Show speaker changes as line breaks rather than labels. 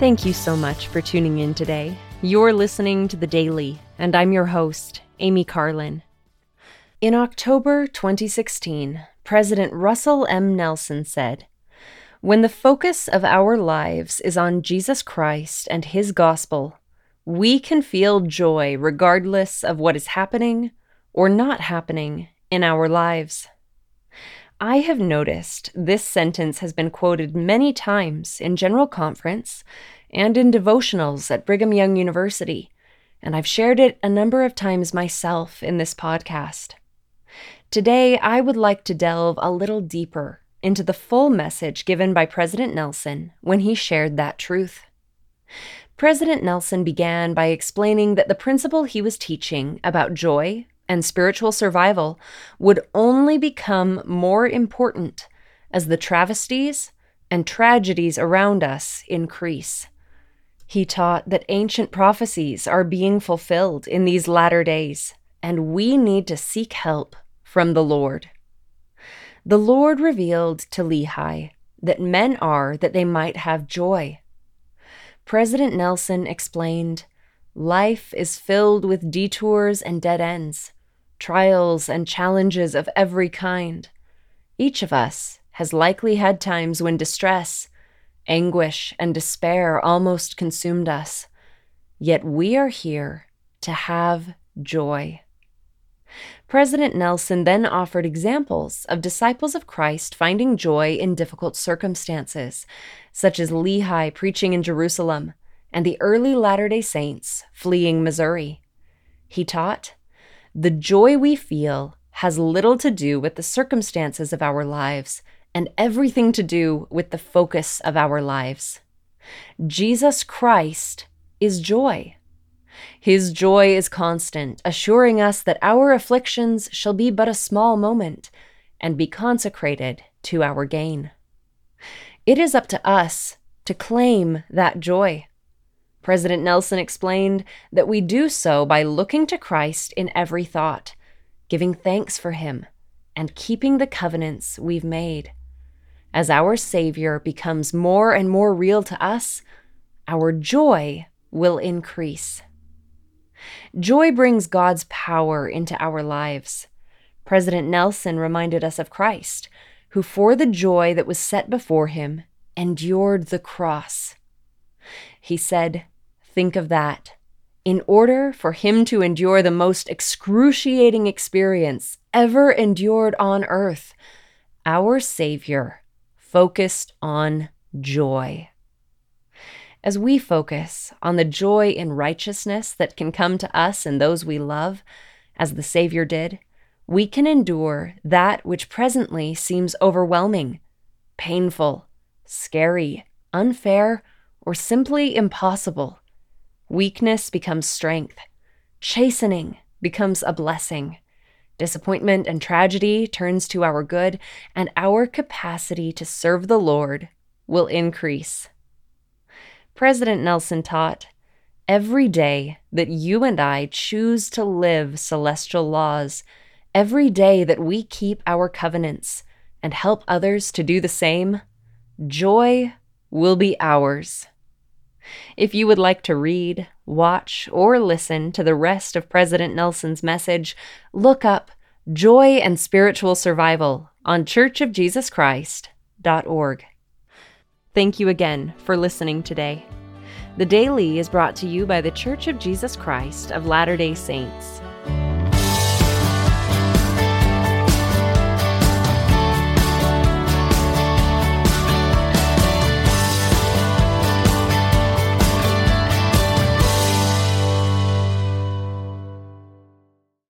Thank you so much for tuning in today. You're listening to The Daily, and I'm your host, Amy Carlin. In October 2016, President Russell M. Nelson said, When the focus of our lives is on Jesus Christ and His gospel, we can feel joy regardless of what is happening or not happening in our lives. I have noticed this sentence has been quoted many times in General Conference and in devotionals at Brigham Young University, and I've shared it a number of times myself in this podcast. Today, I would like to delve a little deeper into the full message given by President Nelson when he shared that truth. President Nelson began by explaining that the principle he was teaching about joy and spiritual survival would only become more important as the travesties and tragedies around us increase. He taught that ancient prophecies are being fulfilled in these latter days, and we need to seek help from the Lord. The Lord revealed to Lehi that men are that they might have joy. President Nelson explained Life is filled with detours and dead ends trials and challenges of every kind. Each of us has likely had times when distress, anguish, and despair almost consumed us. Yet we are here to have joy. President Nelson then offered examples of disciples of Christ finding joy in difficult circumstances, such as Lehi preaching in Jerusalem and the early Latter day Saints fleeing Missouri. He taught the joy we feel has little to do with the circumstances of our lives and everything to do with the focus of our lives. Jesus Christ is joy. His joy is constant, assuring us that our afflictions shall be but a small moment and be consecrated to our gain. It is up to us to claim that joy. President Nelson explained that we do so by looking to Christ in every thought, giving thanks for him, and keeping the covenants we've made. As our Savior becomes more and more real to us, our joy will increase. Joy brings God's power into our lives. President Nelson reminded us of Christ, who, for the joy that was set before him, endured the cross. He said, Think of that. In order for him to endure the most excruciating experience ever endured on earth, our Savior focused on joy. As we focus on the joy in righteousness that can come to us and those we love, as the Savior did, we can endure that which presently seems overwhelming, painful, scary, unfair, or simply impossible. Weakness becomes strength. Chastening becomes a blessing. Disappointment and tragedy turns to our good, and our capacity to serve the Lord will increase. President Nelson taught Every day that you and I choose to live celestial laws, every day that we keep our covenants and help others to do the same, joy will be ours. If you would like to read, watch, or listen to the rest of President Nelson's message, look up Joy and Spiritual Survival on churchofjesuschrist.org. Thank you again for listening today. The Daily is brought to you by The Church of Jesus Christ of Latter day Saints.